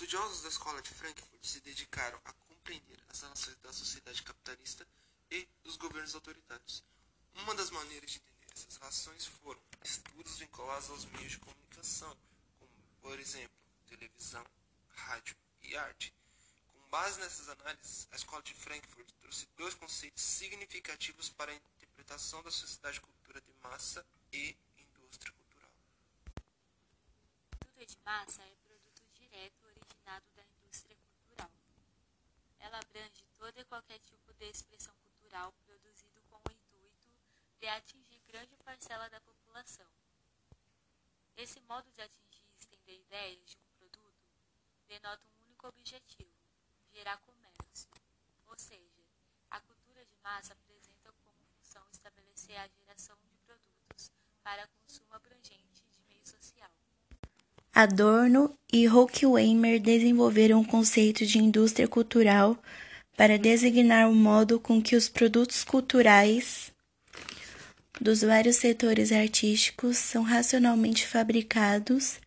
estudiosos da escola de Frankfurt se dedicaram a compreender as relações da sociedade capitalista e dos governos autoritários. Uma das maneiras de entender essas relações foram estudos vinculados aos meios de comunicação, como, por exemplo, televisão, rádio e arte. Com base nessas análises, a escola de Frankfurt trouxe dois conceitos significativos para a interpretação da sociedade cultura de massa e indústria cultural. Cultura de massa é produto direto da indústria cultural. Ela abrange toda e qualquer tipo de expressão cultural produzido com o intuito de atingir grande parcela da população. Esse modo de atingir e estender ideias de um produto denota um único objetivo, gerar comércio. Ou seja, a cultura de massa apresenta como função estabelecer a geração de produtos para consumo abrangente. Adorno e Horkheimer desenvolveram o conceito de indústria cultural para designar o modo com que os produtos culturais dos vários setores artísticos são racionalmente fabricados,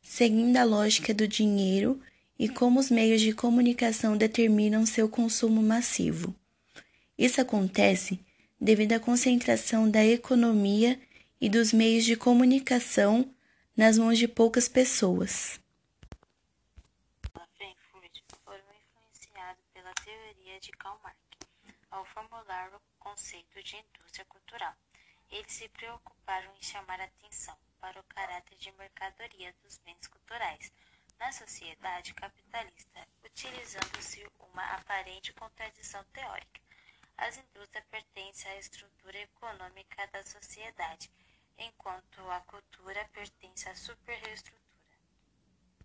seguindo a lógica do dinheiro e como os meios de comunicação determinam seu consumo massivo. Isso acontece devido à concentração da economia e dos meios de comunicação nas mãos de poucas pessoas. Frankfurt foram influenciados pela teoria de Karl Marx ao formular o conceito de indústria cultural. Eles se preocuparam em chamar atenção para o caráter de mercadoria dos bens culturais na sociedade capitalista, utilizando-se uma aparente contradição teórica. As indústrias pertencem à estrutura econômica da sociedade, enquanto a cultura pertence à superestrutura